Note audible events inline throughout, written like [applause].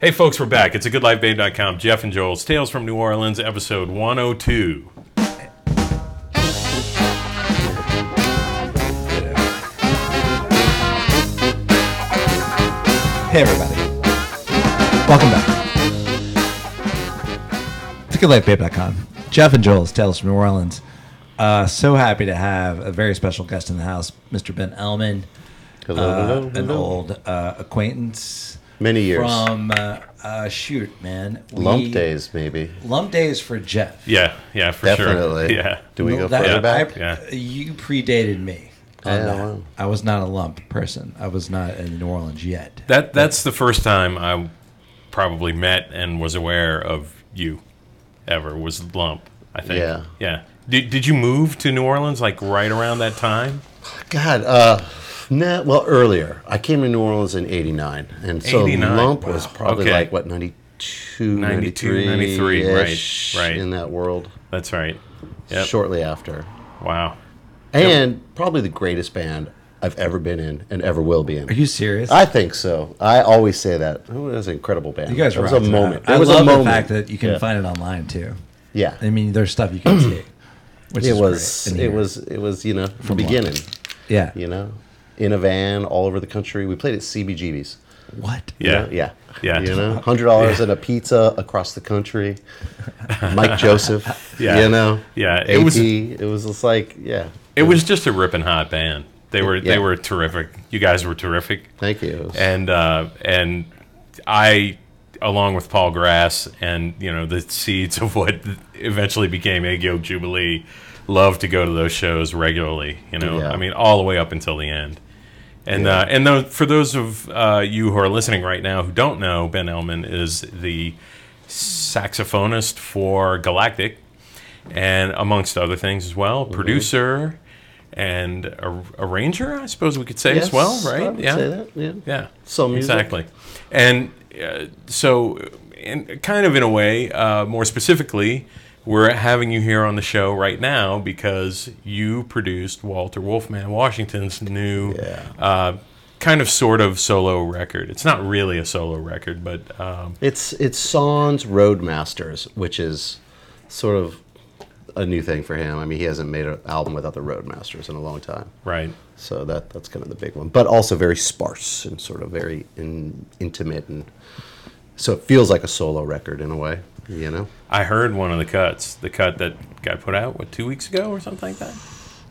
Hey, folks, we're back. It's a goodlifebabe.com. Jeff and Joel's Tales from New Orleans, episode 102. Hey, everybody. Welcome back. It's a goodlifebabe.com. Jeff and Joel's Tales from New Orleans. Uh, so happy to have a very special guest in the house, Mr. Ben Ellman, Hello, uh, hello, an old uh, acquaintance Many years. from uh, uh, shoot, man. We- Lump days, maybe. Lump days for Jeff. Yeah, yeah, for Definitely. sure. Yeah. Do we go That- further Yeah. back? I- Yeah. You predated me. on Yeah, that. wow. I was not a lump person. I was not in New Orleans yet. That That's the first time I probably met and was aware of you ever, was Lump, I think. Yeah. Yeah. Did, did you move to New Orleans like right around that time? God, uh, nah, well, earlier. I came to New Orleans in 89. And so 89, Lump was probably Okay. like, what, 92, 92, 93, 93, right, right. In that world. That's right. Yep. Shortly after. Wow. And probably the greatest band I've ever been in and ever will be in. Are you serious? I think so. I always say that. Oh, it was an incredible band. you guys It was a it moment. out. There I was love a moment. the fact that you can yeah. find it online too. Yeah. I mean, there's stuff you can [clears throat] see. Which it is was great it was it was you know From what? beginning yeah. you know in a van all over the country we played at cbgb's What? you Yeah. know? yeah Yeah. you know [laughs] hundred dollars and a pizza across the country mike joseph [laughs] Yeah. you know Yeah, it it was was- it was just like yeah It was just a ripping hot band. They were Yeah. they were terrific. You guys were terrific. thank you and uh, and I, along with Paul Grass, and you know the seeds of what eventually became Egg Yolk Jubilee, love to go to those shows regularly. You know, Yeah. I mean, all the way up until the end. And Yeah. uh, and for those of uh, you who are listening right now who don't know, Ben Ellman is the saxophonist for Galactic, and amongst other things as well, Mm-hmm. producer and a, arranger, I suppose we could say as Yes, well, I right? would say that, yeah. Yeah. Some music. Exactly. And uh, so, in, kind of in a way, uh, more specifically, we're having you here on the show right now because you produced Walter Wolfman Washington's new, Yeah. uh, kind of sort of solo record. It's not really a solo record, but um, it's it's Sans Roadmasters which is sort of a new thing for him i mean he hasn't made an album without the Roadmasters in a long time right. So that that's kind of the big one, but also very sparse and sort of very in, intimate, and so it feels like a solo record in a way, you know. I heard one of the cuts, the cut that got put out, what, two weeks ago or something like that?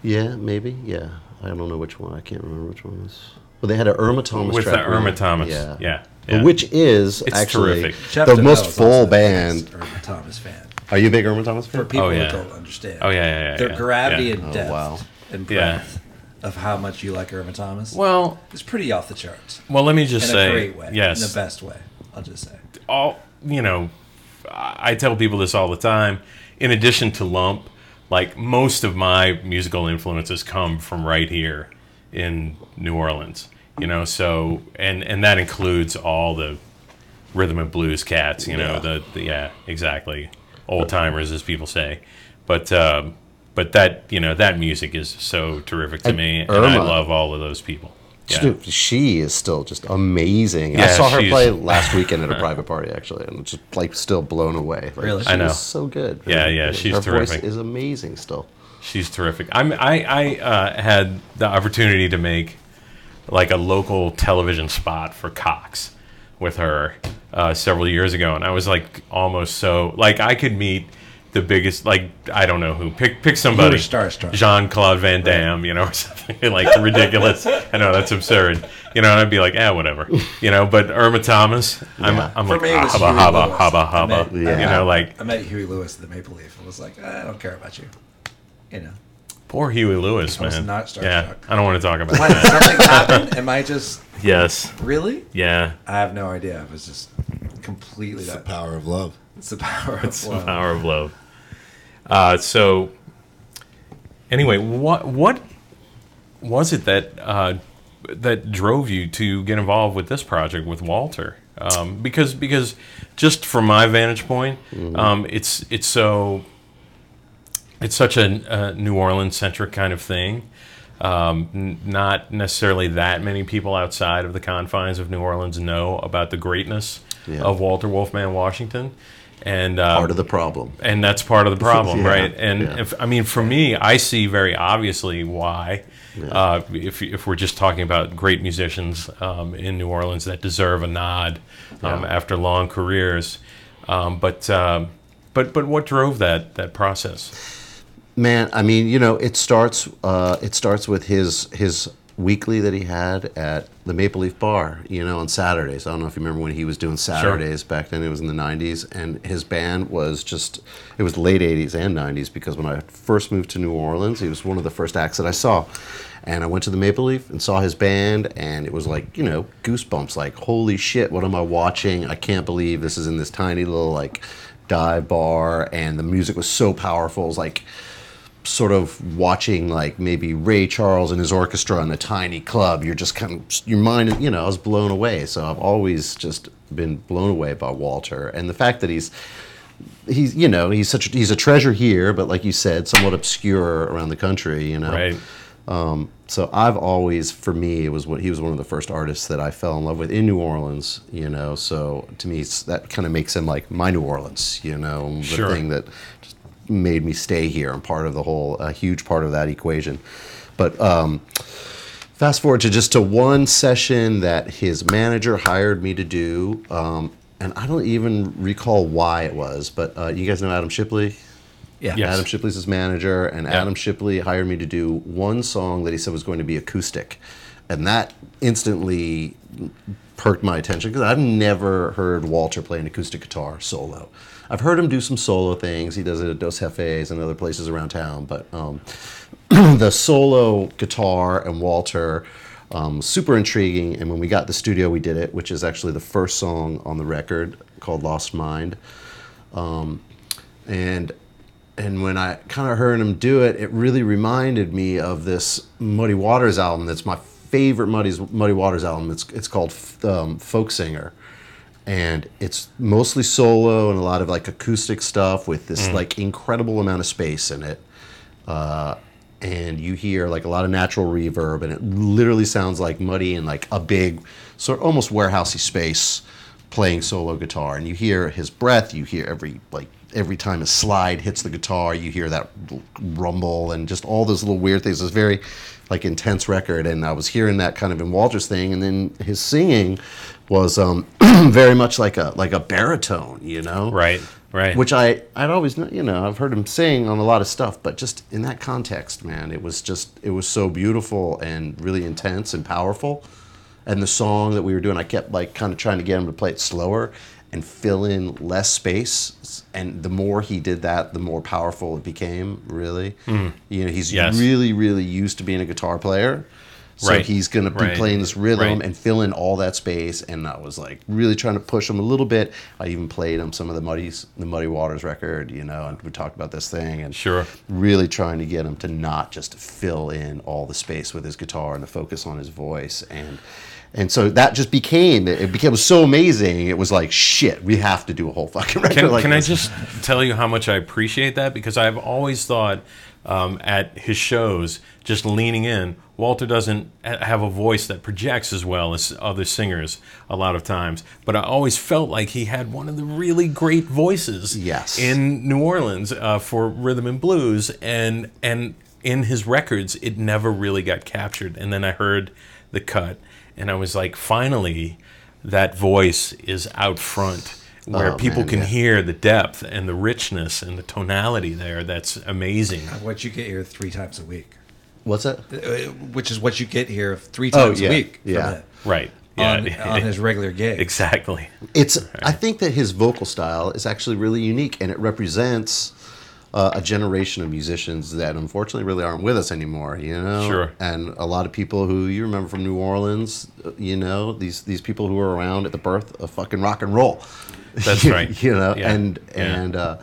Yeah, maybe. Yeah, I don't know which one. I can't remember which one was. Well, they had an Irma Thomas With the track. Irma right? Thomas. Yeah, Yeah. Yeah. Which is It's actually terrific. The Deneau most full band. Irma Thomas fan. Are you a big Irma Thomas fan? For people Oh, yeah. who don't understand. Oh, yeah, yeah, yeah, Their yeah. gravity Yeah. and Oh, depth wow. and Yeah. breadth of how much you like Irma Thomas Well, it's pretty off the charts. well, let me just In say, a great way. yes, In the best way, I'll just say. all you know i tell people this all the time. In addition to lump like most of my musical influences come from right here in new orleans you know? So and and that includes all the rhythm and blues cats you know Yeah. the, the yeah exactly. Old timers as people say. But um but that you know that music is so terrific to And me and i love all of those people yeah. She is still just amazing. I saw her play last weekend at a private party, actually, and just like still blown away. Like, Really? she I know. is so good. Yeah, yeah, she's her terrific. voice is amazing still. She's terrific. I'm, I I uh, had the opportunity to make like a local television spot for Cox with her uh, several years ago, and I was like almost so like I could meet the biggest like I don't know who pick pick somebody starstruck. Jean Claude Van Damme you know [laughs] or something like ridiculous. I know that's absurd. You know, and I'd be like, eh, whatever. You know, but Irma Thomas, I'm Yeah. I'm For like me, ah, was haba Huey haba Lewis. haba haba. met- You know, like I met Huey Lewis at the Maple Leaf and was like, I don't care about you. You know. poor Huey Lewis, I was man. not starstruck. yeah, I don't want to talk about What? that. Something [laughs] happened? Am I just yes. really? Yeah. I have no idea. I was just completely It's the that. power of love. It's the power of It's the love. power of love. Uh, so, anyway, what what was it that uh, that drove you to get involved with this project with Walter? Um, because because just from my vantage point, um, it's it's so it's such a, a New Orleans centric kind of thing. Um, n- not necessarily that many people outside of the confines of New Orleans know about the greatness Yeah. of Walter Wolfman Washington, and uh, Part of the problem. and that's part of the problem, [laughs] Yeah, right? And yeah. if I mean, for me, I see very obviously why. Uh, if if we're just talking about great musicians um, in New Orleans that deserve a nod um, Yeah. after long careers, um, but um, but but what drove that that process? Man, I mean, you know, it starts. Uh, it starts with his his weekly that he had at the Maple Leaf Bar. You know, on Saturdays. I don't know if you remember when he was doing Saturdays back then. It was in the '90s, and his band was just. It was late '80s and '90s because when I first moved to New Orleans, he was one of the first acts that I saw. And I went to the Maple Leaf and saw his band, and it was like, you know, goosebumps. Like, holy shit, what am I watching? I can't believe this is in this tiny little like dive bar, and the music was so powerful. It was like sort of watching like maybe Ray Charles and his orchestra in a tiny club. You're just kind of your mind, you know, I was blown away. So I've always just been blown away by Walter, and the fact that he's he's you know he's such he's a treasure here, but like you said, somewhat obscure around the country. You know, Right. um, so I've always, for me, it was what he was one of the first artists that I fell in love with in New Orleans. You know, so to me, that kind of makes him like my New Orleans. You know, the Sure. thing that just made me stay here and part of the whole, a huge part of that equation. But um, fast forward to just to one session that his manager hired me to do. Um, and I don't even recall why it was, but uh, you guys know Adam Shipley? Yeah. Yes. Adam Shipley's his manager, and Yeah. Adam Shipley hired me to do one song that he said was going to be acoustic, and that instantly perked my attention because I've never heard Walter play an acoustic guitar solo. I've heard him do some solo things. He does it at Dos Jefes and other places around town, but um, [clears throat] the solo guitar and Walter, um, super intriguing. And when we got the studio, we did it, which is actually the first song on the record called "Lost Mind." Um, and and when I kind of heard him do it, it really reminded me of this Muddy Waters album. That's my favorite Muddy's Muddy Waters album. It's it's called um, Folk Singer, and it's mostly solo and a lot of like acoustic stuff with this like incredible amount of space in it. Uh, and you hear like a lot of natural reverb, and it literally sounds like Muddy in like a big, sort of almost warehousey space playing solo guitar. And you hear his breath. You hear every like every time a slide hits the guitar, you hear that rumble and just all those little weird things. It's very like intense record, and I was hearing that kind of in Walter's thing, and then his singing was um, [clears throat] very much like a like a baritone, you know, Right. Right. which I I'd always you know I've heard him sing on a lot of stuff, but just in that context, man, it was just it was so beautiful and really intense and powerful. And the song that we were doing, I kept like kind of trying to get him to play it slower and fill in less space. And the more he did that, the more powerful it became. Really, you know, he's. Yes. really really used to being a guitar player. So Right. he's going to be Right. playing this rhythm Right. and fill in all that space. And I was like really trying to push him a little bit. I even played him some of the Muddy's, the Muddy Waters record, you know, and we talked about this thing and Sure. really trying to get him to not just fill in all the space with his guitar and to focus on his voice. And and so that just became it became so amazing. It was like shit. We have to do a whole fucking [laughs] record Can, like can I just tell you how much I appreciate that? Because I've always thought um, at his shows, just leaning in, Walter doesn't have a voice that projects as well as other singers a lot of times. But I always felt like he had one of the really great voices Yes. in New Orleans uh, for rhythm and blues, and and in his records, it never really got captured. And then I heard the cut, and I was like, finally, that voice is out front where Oh, people man, can yeah. hear the depth and the richness and the tonality there. That's amazing. What you get here three times a week, What's that? Uh, which is what you get here three times yeah, a week. yeah. that, Right. Yeah. On, on his regular [laughs] gig. exactly. It's. I think that his vocal style is actually really unique, and it represents uh, a generation of musicians that unfortunately really aren't with us anymore. You know, Sure. And a lot of people who you remember from New Orleans, uh, you know, these these people who were around at the birth of fucking rock and roll. That's [laughs] right. you know, Yeah. and Yeah. and. Uh,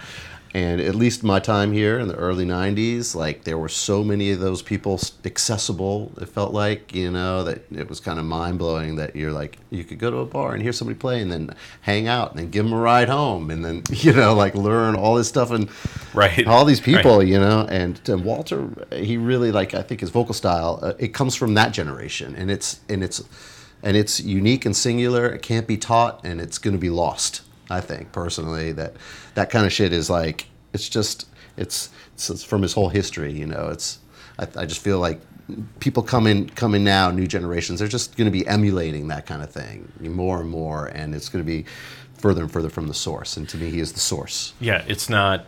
and at least my time here in the early 90s, like there were so many of those people accessible, it felt like, you know, that it was kind of mind blowing that you're like, you could go to a bar and hear somebody play and then hang out and then give them a ride home and then, [laughs] you know, like learn all this stuff and Right. all these people, Right. you know. And, and Walter, he really, like, I think his vocal style, uh, it comes from that generation. And it's, and it's, and it's unique and singular. It can't be taught, and it's going to be lost. I think personally that that kind of shit is like it's just it's, it's, it's from his whole history. You know, it's I, I just feel like people coming coming now, new generations, they're just going to be emulating that kind of thing more and more, and it's going to be further and further from the source. And to me, he is the source. Yeah, it's not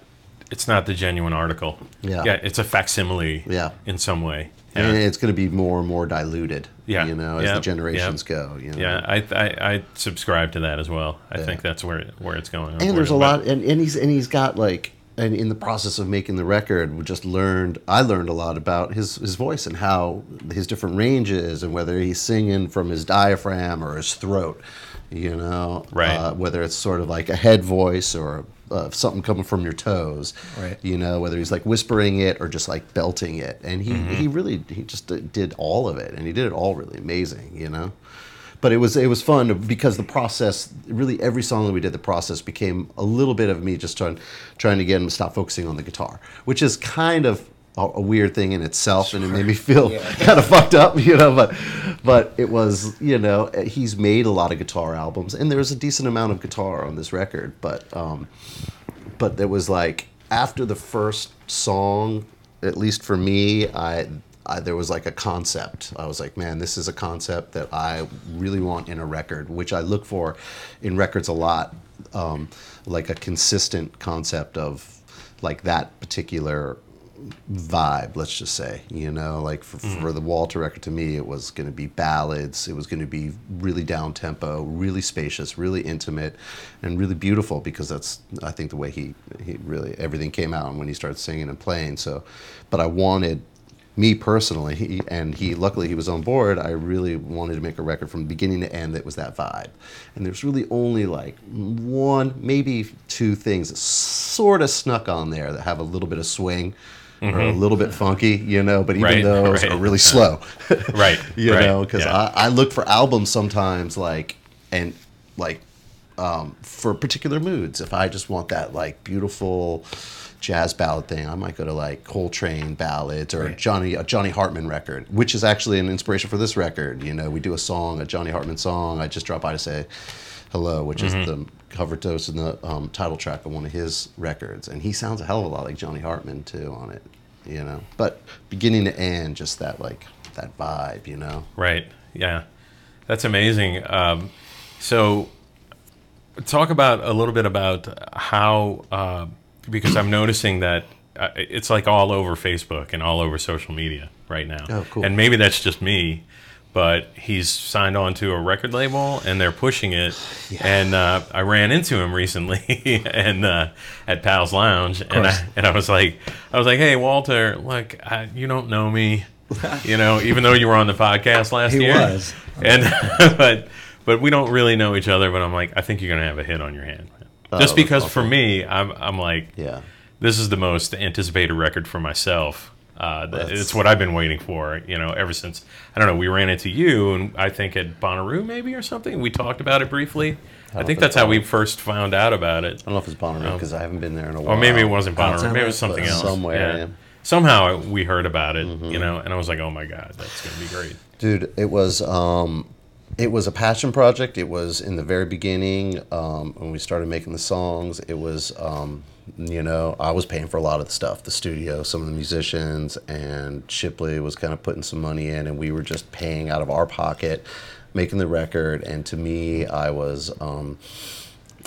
it's not the genuine article. Yeah. Yeah, it's a facsimile Yeah. in some way. And it's going to be more and more diluted. Yeah. you know, as Yeah. the generations Yeah. go. You know? Yeah, I, I I subscribe to that as well. I Yeah. think that's where where it's going. and there's a lot and, and he's and he's got like and in the process of making the record we just learned i learned a lot about his his voice and how his different ranges and whether he's singing from his diaphragm or his throat you know Right. uh, whether it's sort of like a head voice or uh, something coming from your toes Right. you know whether he's like whispering it or just like belting it and he Mm-hmm. he really he just did all of it and he did it all really amazing you know but it was it was fun because the process really every song that we did the process became a little bit of me just trying trying to get him to stop focusing on the guitar which is kind of a, a weird thing in itself and it made me feel [laughs] kind of fucked up you know but but it was you know he's made a lot of guitar albums and there's a decent amount of guitar on this record but um but there was like after the first song at least for me i I, there was like a concept. I was like, man, this is a concept that I really want in a record, which I look for in records a lot, um, like a consistent concept of like that particular vibe. Let's just say, you know, like for, mm-hmm. for the Walter record, to me, it was going to be ballads. It was going to be really down tempo, really spacious, really intimate, and really beautiful because that's I think the way he he really everything came out when he started singing and playing. So, but I wanted me personally, he, and he luckily he was on board. I really wanted to make a record from beginning to end that was that vibe. And there's really only like one, maybe two things that sort of snuck on there that have a little bit of swing or a little bit funky, you know. But even Right, those right. are really slow, [laughs] Right, [laughs] you right, know. Because yeah. I, I look for albums sometimes like and like um, for particular moods. If I just want that like beautiful jazz ballad thing, I might go to like Coltrane ballads or Johnny a Johnny Hartman record, which is actually an inspiration for this record. You know, we do a song, a Johnny Hartman song. I just drop by to say hello, which is the cover toast and the um, title track of one of his records, and he sounds a hell of a lot like Johnny Hartman too on it. You know, but beginning to end, just that like that vibe. You know. Right. Yeah. That's amazing. Um, so, talk about a little bit about how, uh, because I'm noticing that uh, it's like all over Facebook and all over social media right now. Oh, cool. And maybe that's just me, but he's signed on to a record label and they're pushing it. And uh, I ran into him recently [laughs] and uh, at Pal's Lounge, and I and I was like, I was like, hey Walter, look, I, you don't know me. you know, even though you were on the podcast last He year, was. and [laughs] but but we don't really know each other. But I'm like, I think you're gonna have a hit on your hand, Oh, just because for me, I'm I'm like, Yeah. this is the most anticipated record for myself. Uh, That's- it's what I've been waiting for, you know, ever since I don't know. We ran into you, and I think at Bonnaroo maybe or something. We talked about it briefly. I, don't think that's how we first found out about it. I don't know if it's Bonnaroo because I haven't been there in a while. Or maybe it wasn't Bonnaroo. Maybe it was something else. somewhere, yeah. Somehow we heard about it, Mm-hmm. you know, and I was like, oh my god, that's gonna be great. Dude, it was um, it was a passion project. It was in the very beginning um, when we started making the songs. It was um, you know I was paying for a lot of the stuff, the studio, some of the musicians, and Shipley was kind of putting some money in, and we were just paying out of our pocket, making the record. And to me, I was um,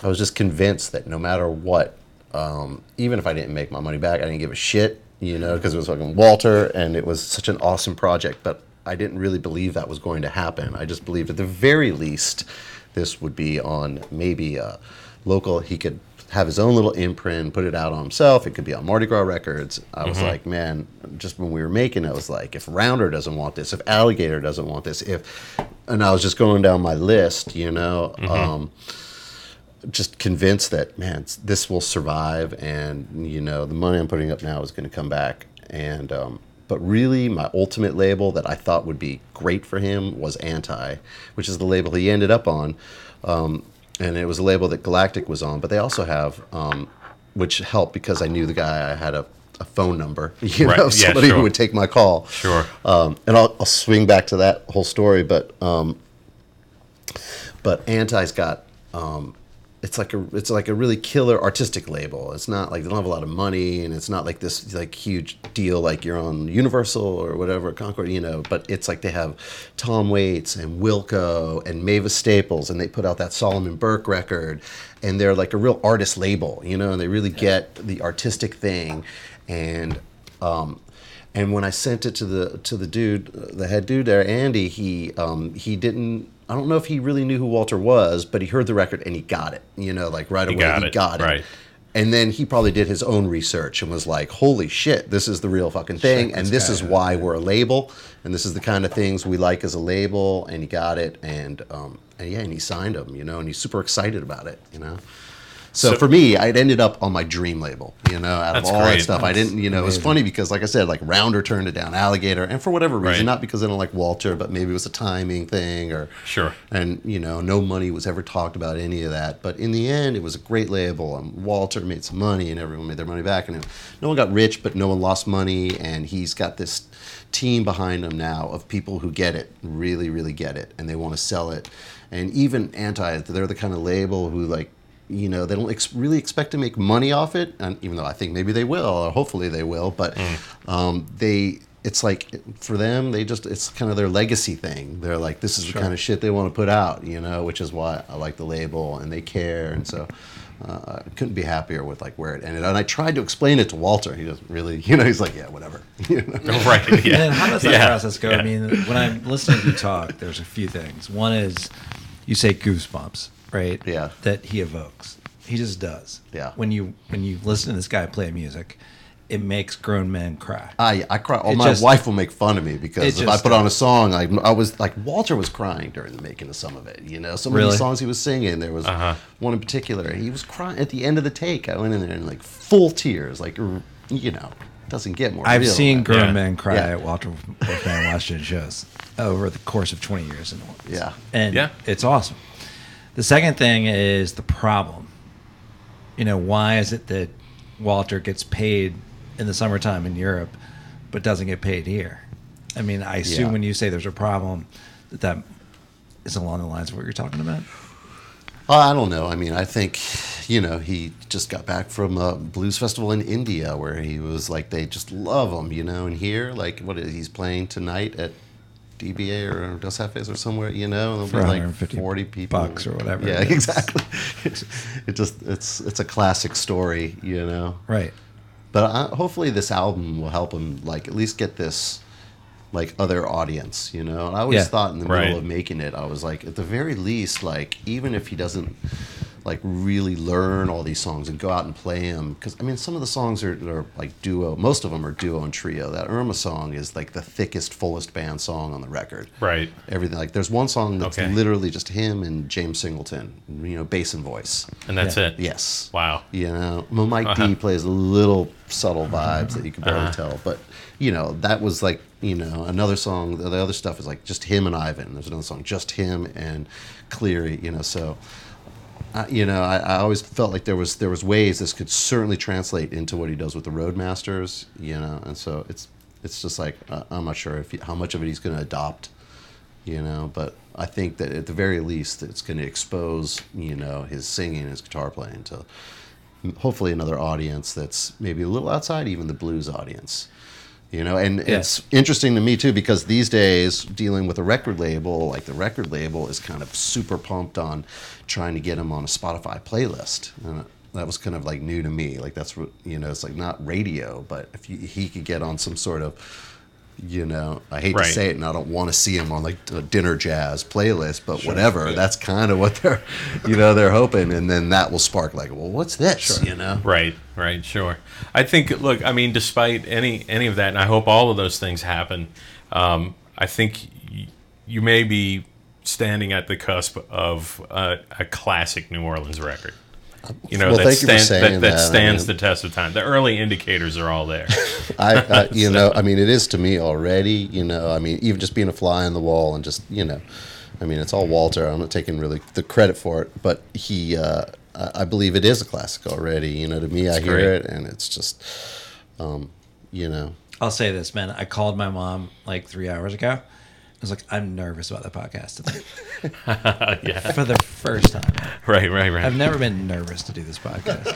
I was just convinced that no matter what, um, even if I didn't make my money back, I didn't give a shit, you know, because it was fucking Walter and it was such an awesome project. But I didn't really believe that was going to happen. I just believed at the very least this would be on maybe a local, he could have his own little imprint, put it out on himself. It could be on Mardi Gras Records. I was like, man, just when we were making it, I was like, if Rounder doesn't want this, if Alligator doesn't want this, if, and I was just going down my list, you know. Um, just convinced that man this will survive and you know the money i'm putting up now is going to come back and um, but really my ultimate label that i thought would be great for him was anti which is the label he ended up on um, and it was a label that galactic was on but they also have um, which helped because i knew the guy i had a, a phone number [laughs] you Right, know yeah, somebody sure. who would take my call Sure. um, and I'll, I'll swing back to that whole story but um, but Anti's got um, it's like a it's like a really killer artistic label. It's not like they don't have a lot of money, and it's not like this like huge deal like you're on Universal or whatever Concord, you know. But it's like they have Tom Waits and Wilco and Mavis Staples, and they put out that Solomon Burke record, and they're like a real artist label, you know, and they really get the artistic thing, and um, and when I sent it to the to the dude, the head dude there, Andy, he um, he didn't. I don't know if he really knew who Walter was, but he heard the record and he got it. You know, like right away, got he it, got it. right. And then he probably did his own research and was like, "Holy shit, this is the real fucking thing, Check and this is why we're a label, and this is the kind of things we like as a label." And he got it, and um, and yeah, and he signed him, you know, and he's super excited about it, you know. So, So- for me, I'd ended up on my dream label, you know, out of all great. that stuff. I didn't, you know, it was funny because, like I said, like Rounder turned it down, Alligator, and for whatever reason, Right. not because I don't like Walter, but maybe it was a timing thing, or Sure. and you know, no money was ever talked about any of that. But in the end, it was a great label. And Walter made some money, and everyone made their money back, and no one got rich, but no one lost money. And he's got this team behind him now of people who get it, really, really get it, and they want to sell it. And even Anti, they're the kind of label who like you know they don't ex- really expect to make money off it and even though i think maybe they will or hopefully they will but um, they it's like for them they just it's kind of their legacy thing they're like this is the kind of shit they want to put out you know which is why i like the label and they care and so uh, I couldn't be happier with like where it ended, and I tried to explain it to Walter. He doesn't really, you know, he's like, yeah, whatever. [laughs] You know? [laughs] right. Yeah. And how does that Yeah. process go? Yeah. I mean, when I'm listening to you talk, there's a few things. One is you say goosebumps, right? Yeah. That he evokes. He just does. Yeah. When you when you listen to this guy play music, it makes grown men cry. I I cry. Oh, It my just- wife will make fun of me because if I just put on a song, like I was like Walter was crying during the making of some of it. You know, some of Really? the songs he was singing. There was Uh-huh. one in particular. He was crying at the end of the take. I went in there and like full tears. Like you know, doesn't get more. I've real seen than that. grown Yeah. men cry Yeah. at Walter Wolfman Washington shows over the course of 20 years in New Orleans. Yeah. And Yeah. it's awesome. The second thing is the problem. You know, why is it that Walter gets paid in the summertime in Europe but doesn't get paid here? I mean, I assume Yeah. when you say there's a problem that that is along the lines of what you're talking about. I don't know. I mean, I think, you know, he just got back from a blues festival in India where he was like, they just love him, you know. And here, like, what is he's playing tonight at DBA or Dos Jefes or somewhere, you know, and For there'll be like forty people, bucks or whatever Yeah, it is. exactly. [laughs] it just it's it's a classic story, you know. Right. But I, hopefully, this album will help him, like, at least get this, like, other audience, you know? And I always Yeah. thought in the Right. middle of making it, I was like, at the very least, like, even if he doesn't, like, really learn all these songs and go out and play them, because, I mean, some of the songs are, are, like, duo, most of them are duo and trio. That Irma song is, like, the thickest, fullest band song on the record. Right. Everything. Like, there's one song that's Okay. literally just him and James Singleton, you know, bass and voice. And that's Yeah. it. Yes. Wow. You know, well, Mike [laughs] Uh-huh. D plays little subtle vibes that you can barely Uh-huh. tell, but you know that was like you know another song. The the other stuff is like just him and Ivan. There's another song just him and Cleary. You know, so uh, you know I, I always felt like there was there was ways this could certainly translate into what he does with the Roadmasters. You know, and so it's it's just like uh, I'm not sure if he, how much of it he's going to adopt you know but i think that at the very least it's going to expose you know his singing his guitar playing to hopefully another audience that's maybe a little outside even the blues audience you know and Yeah. it's interesting to me too because these days dealing with a record label like the record label is kind of super pumped on trying to get him on a spotify playlist and that was kind of like new to me like that's what you know it's like not radio but if you, he could get on some sort of you know, I hate Right. to say it, and I don't want to see him on like a dinner jazz playlist, but whatever. That's kind of what they're, you know, they're hoping, and then that will spark like, well, what's this? You know, Right, right, sure. I think, look, I mean, despite any any of that, and I hope all of those things happen, um, I think y- you may be standing at the cusp of a, a classic New Orleans record. You know, Well, that, thank you for stand- saying that, that that. I stands mean- the test of time. The early indicators are all there. [laughs] I, I you know, I mean, it is to me already. You know, I mean, even just being a fly on the wall and just, you know, I mean, it's all Walter. I'm not taking really the credit for it, but he, uh, I I believe it is a classic already. You know, to me, I hear great. it, and it's just, um, you know, I'll say this, man. I called my mom like three hours ago, was like, I'm nervous about the podcast today [laughs] yeah. for the first time. Right. Right. Right. I've never been nervous to do this podcast,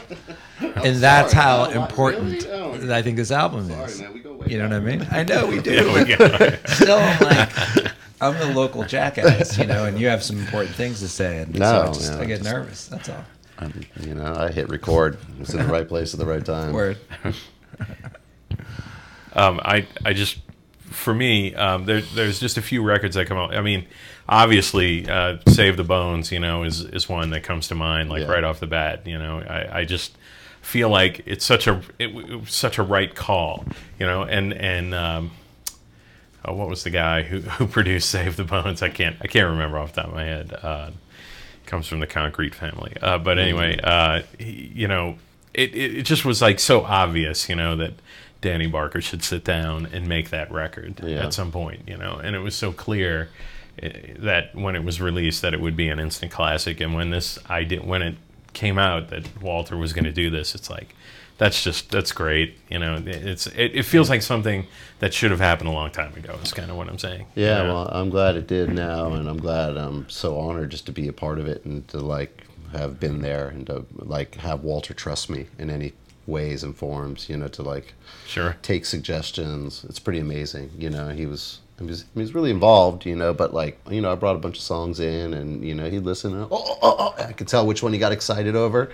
[laughs] and that's sorry. how No, I- important really? Oh. I think this album Sorry, is. man, we go way You know what I mean? I know we do. [laughs] There we go. Still, I'm like, I'm the local jackass, you know, and you have some important things to say, and so I, just, yeah, I get just- nervous. That's all. I'm, you know, I hit record. It's in the right place at the right time. Word. Um, I I just for me um, there there's just a few records that come out. I mean, obviously, uh, Save the Bones, you know, is is one that comes to mind like Yeah. right off the bat. You know, I, I just feel like it's such a it, it was such a right call. You know, and and um, oh, what was the guy who, [laughs] who produced Save the Bones? I can't I can't remember off the top of my head. Uh, comes from the Concrete family. Uh, but anyway, uh, he, you know, it, it, it just was like so obvious, you know, that Danny Barker should sit down and make that record Yeah. at some point, you know, and it was so clear eh, that when it was released that it would be an instant classic, and when this idea when it came out that Walter was going to do this, it's like that's just that's great, you know. It's it, it feels like something that should have happened a long time ago. Is kind of what I'm saying. Yeah, you know? well, I'm glad it did now, and I'm glad I'm so honored just to be a part of it and to like have been there and to like have Walter trust me in any ways and forms. You know, to like sure. take suggestions. It's pretty amazing. You know, he was he was he was really involved. You know, but like you know, I brought a bunch of songs in, and you know, he'd listen. And, oh, oh, oh, oh, I could tell which one he got excited over.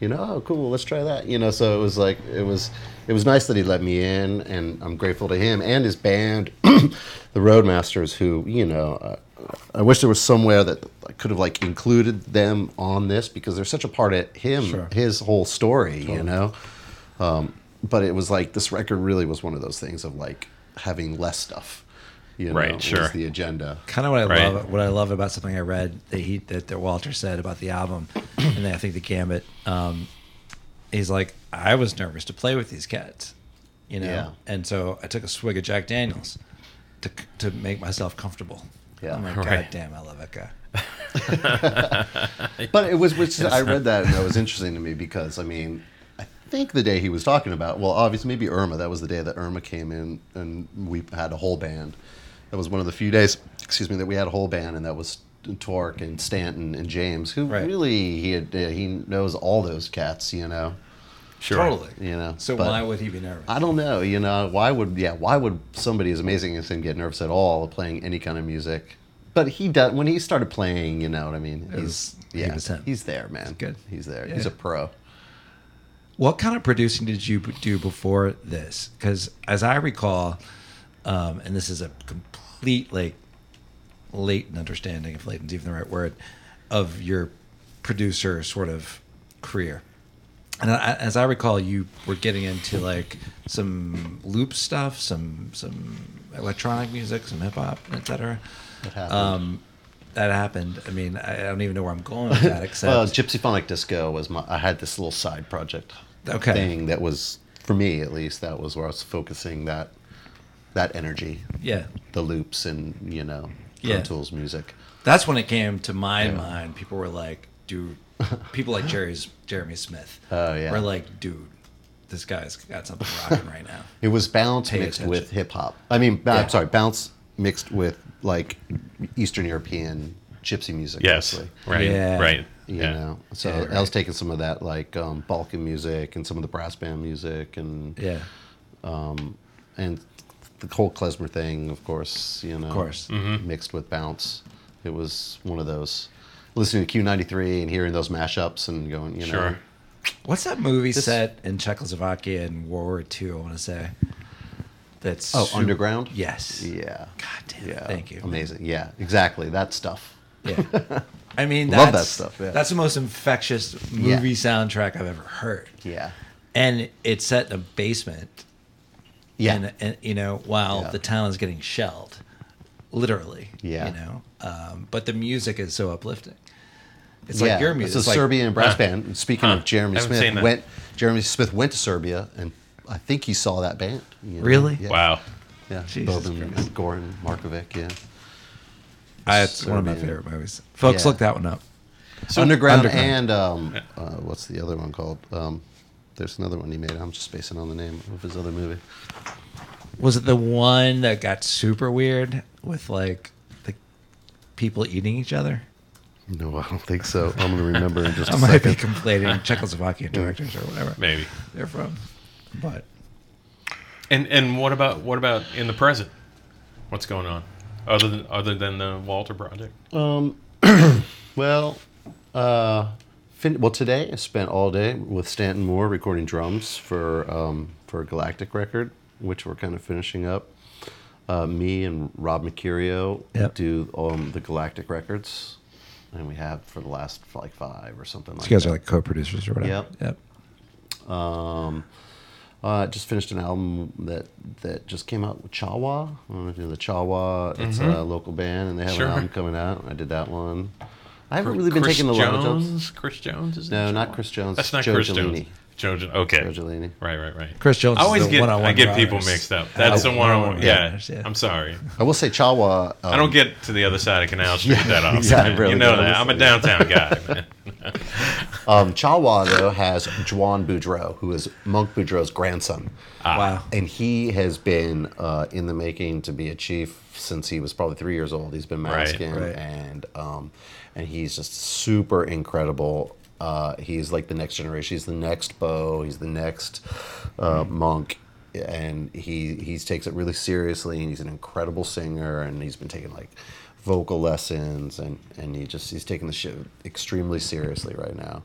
You know, oh, cool, let's try that. You know, so it was like it was it was nice that he let me in, and I'm grateful to him and his band, [clears throat] the Roadmasters, who you know. Uh, I wish there was somewhere that could have like included them on this because they're such a part of him, Sure. his whole story, you know Um, but it was like this record really was one of those things of like having less stuff. You know, Right, was sure. the agenda. kind of what I Right. love. What I love about something I read that he that, that Walter said about the album, and then I think the Gambit. Um, he's like, I was nervous to play with these cats, you know, Yeah. and so I took a swig of Jack Daniels to to make myself comfortable. Yeah. I'm like, [laughs] Right. God damn, I love that guy. [laughs] But it was, which I read that and that was [laughs] interesting to me because I mean, I think the day he was talking about, well, obviously maybe Irma. That was the day that Irma came in and we had a whole band. That was one of the few days, excuse me, that we had a whole band, and that was Torque and Stanton and James, who Right. really he had, he knows all those cats, you know. Sure. Totally. You know, So why would he be nervous? I don't know. You know, why would yeah? Why would somebody as amazing as him get nervous at all playing any kind of music? But he does when he started playing. You know what I mean? It he's he yeah, him. he's there, man. good. He's there. Yeah. He's a pro. What kind of producing did you do before this? Because as I recall, um, and this is a complete like latent understanding, if latent's even the right word, of your producer sort of career. And I, as I recall, you were getting into like some loop stuff, some some electronic music, some hip hop, etc. That happened. Um, that happened. I mean, I I don't even know where I'm going with that, [laughs] except well, Gypsyphonic Disko was my. I had this little side project Okay. thing that was for me at least. That was where I was focusing that that energy, yeah, the loops, and you know, Pro Yeah. Tools music. That's when it came to my Yeah. mind. People were like, dude, [laughs] people like Jerry's Jeremy Smith. Oh, yeah. Were like, dude, this guy's got something rocking right now. It was bounce Pay mixed attention. with hip hop. I mean, Yeah. I'm sorry, bounce mixed with like Eastern European gypsy music. Yes. mostly, Right. Yeah. Right. You yeah. know, so Yeah, I was taking some of that like um, Balkan music and some of the brass band music and Yeah, and the whole klezmer thing, of course. You know, Of course. Mm-hmm. mixed with bounce. It was one of those listening to Q93 and hearing those mashups and going, you know, Sure. what's that movie This- set in Czechoslovakia in World War II? I want to say. That's oh, super- underground. Yes. Yeah. God damn. Yeah. Thank you. Amazing. Yeah. Exactly. That stuff. Yeah. [laughs] I mean, Love that stuff, yeah. That's the most infectious Yeah. movie soundtrack I've ever heard. Yeah. And it's set in a basement. Yeah. And, and you know, while Yeah. the town is getting shelled, literally. Yeah. You know, um, but the music is so uplifting. It's yeah, like your music. It's a It's like- Serbian brass [laughs] Huh. band. Speaking Huh. of Jeremy Smith, went Jeremy Smith went to Serbia, and I think he saw that band. you know? Really? Yeah. Wow. Yeah, Jesus Boban, Christ. Goran Markovic. Yeah, I, it's one of my favorite movies. Folks, Yeah. look that one up. So- Underground, Underground. and um, uh, what's the other one called? Um, there's another one he made. I'm just spacing on the name of his other movie. Was it the one that got super weird with like the people eating each other? No, I don't think so. I'm going to remember in just a [laughs] I might be second. conflating Czechoslovakian directors or whatever Maybe. they're from. But And and what about what about in the present? What's going on? Other than other than the Walter project? Um, [clears throat] Well, uh, fin- well, today I spent all day with Stanton Moore recording drums for um, for a Galactic record, which we're kind of finishing up. Uh, me and Rob Mercurio Yep. do um, the Galactic records, and we have for the last like five or something like you guys that. are like co-producers or whatever. Yep. Yep. Um, uh, just finished an album that that just came out with Cha Wa. I don't know if you know the Cha Wa. It's a local band, and they have Mm-hmm. Sure. an album coming out. I did that one. I haven't really been Chris taking the lot of jobs. Jones. Chris Jones is No, not Chris Jones. That's not Joe Chris Gelini. Jones. Joe. Okay. Joe Gelini. Right, right, right. Chris Jones. I always is the get one-on-one I get people mixed up. That's Uh, the one. one-on-one Yeah, yeah. I'm sorry. I will say Cha Wa. Um, I don't get to the other side of Canal Street [laughs] that often. yeah, I really you know that. I'm a downtown guy. [laughs] Man. Um, Cha Wa though has J'Wan Boudreaux, who is Monk Boudreaux's grandson, Wow. and he has been uh, in the making to be a chief since he was probably three years old. He's been Right, masking, right. and um, and he's just super incredible. Uh, he's like the next generation. He's the next Bo. He's the next uh, Monk, and he he takes it really seriously. And he's an incredible singer, and he's been taking like vocal lessons, and and he just he's taking the shit extremely seriously right now.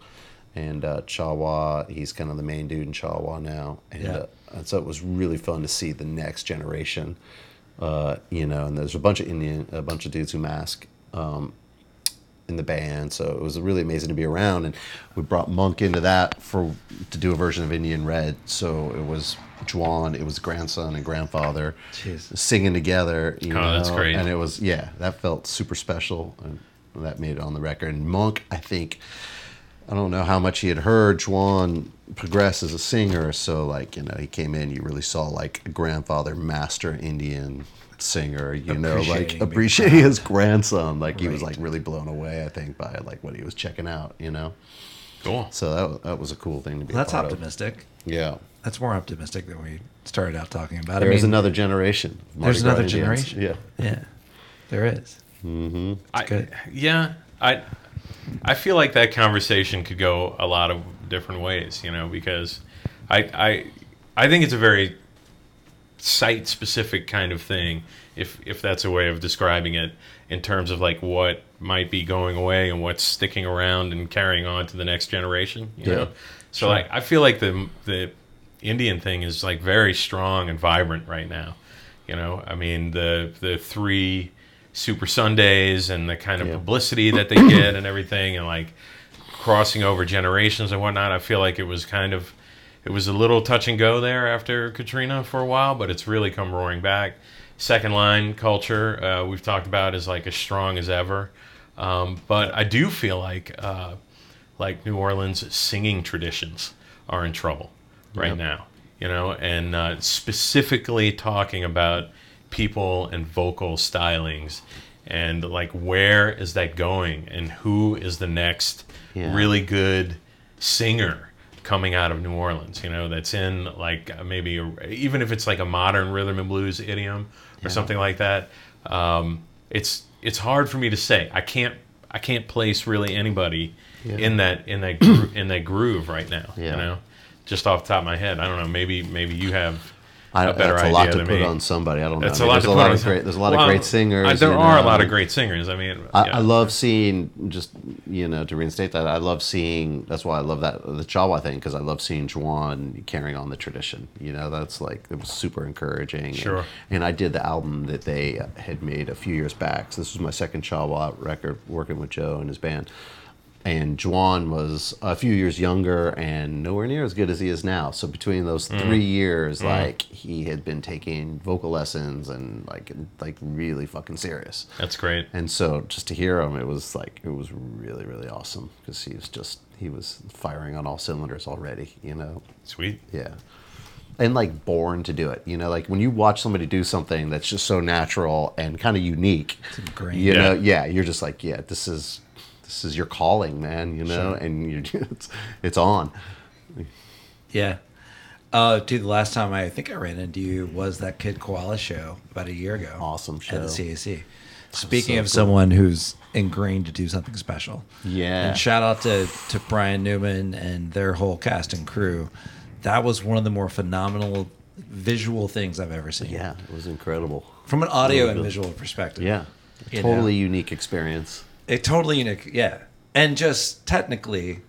And uh, Cha Wa, he's kind of the main dude in Cha Wa now, and, Yeah. uh, and so it was really fun to see the next generation. Uh, you know, and there's a bunch of Indian, a bunch of dudes who mask um, in the band, so it was really amazing to be around. And we brought Monk into that for to do a version of Indian Red. So it was J'Wan, it was grandson and grandfather Jeez. singing together. You Oh, know, that's great. And it was yeah, that felt super special, and that made it on the record. And Monk, I think. I don't know how much he had heard J'Wan progress as a singer, so like you know he came in, you really saw like a grandfather, master Indian singer, you know, like appreciating his grandson, like he was like really blown away, I think, by like what he was checking out, you know. Cool. So that that was a cool thing to be. a That's part of. optimistic. Yeah, That's more optimistic than we started out talking about. there I mean, another generation. Mardi There's Gras another Indians. generation. Yeah. Yeah, there is. Mm-hmm. I, good. Yeah, I I feel like that conversation could go a lot of different ways, you know, because I I I think it's a very site specific kind of thing, if if that's a way of describing it, in terms of like what might be going away and what's sticking around and carrying on to the next generation. You Yeah. know? So like I feel like the the Indian thing is like very strong and vibrant right now. You know, I mean the the three Super Sundays and the kind of Yeah. publicity that they get and everything, and like crossing over generations and whatnot. I feel like it was kind of it was a little touch and go there after Katrina for a while, but it's really come roaring back. Second line culture uh, we've talked about is like as strong as ever, um, but I do feel like uh, like New Orleans singing traditions are in trouble right Yep. now. You know, and uh, specifically talking about people and vocal stylings and like where is that going and who is the next Yeah. really good singer coming out of New Orleans, you know, that's in like maybe a, even if it's like a modern rhythm and blues idiom or something like that. Um, it's it's hard for me to say. I can't I can't place really anybody Yeah. in that in that gro- in that groove right now. Yeah. You know, just off the top of my head, I don't know. Maybe maybe you have I, a better that's a lot to put me. on somebody. I don't That's know. a I lot mean, there's a lot on of some- great. There's a lot Well, of great singers. uh, there are a lot of great singers. I mean, I, yeah. I love seeing just you know to reinstate that. I love seeing. That's why I love that the Cha Wa thing because I love seeing J'Wan carrying on the tradition. You know, that's like it was super encouraging. And- Sure. And, I did the album that they had made a few years back. So this was my second Cha Wa record working with Joe and his band. And J'Wan was a few years younger and nowhere near as good as he is now. So between those Mm. three years, like he had been taking vocal lessons and like like really fucking serious. That's great. And so just to hear him, it was like it was really really awesome because he was just he was firing on all cylinders already, you know. Sweet. Yeah. And like born to do it, you know, like when you watch somebody do something that's just so natural and kind of unique, ingrained. you know, Yeah. yeah, you're just like, yeah, this is this is your calling, man, you know, Sure. and you [laughs] it's it's on. Yeah. Uh, dude, the last time I think I ran into you was that Kid Koala show about a year ago. Awesome show At the CAC. Speaking so of cool. someone who's ingrained to do something special. Yeah. And shout out to, to Brian Newman and their whole cast and crew. That was one of the more phenomenal visual things I've ever seen. Yeah, it was incredible. From an audio and Really good. visual perspective. Yeah, totally know? unique experience. A totally unique yeah and just technically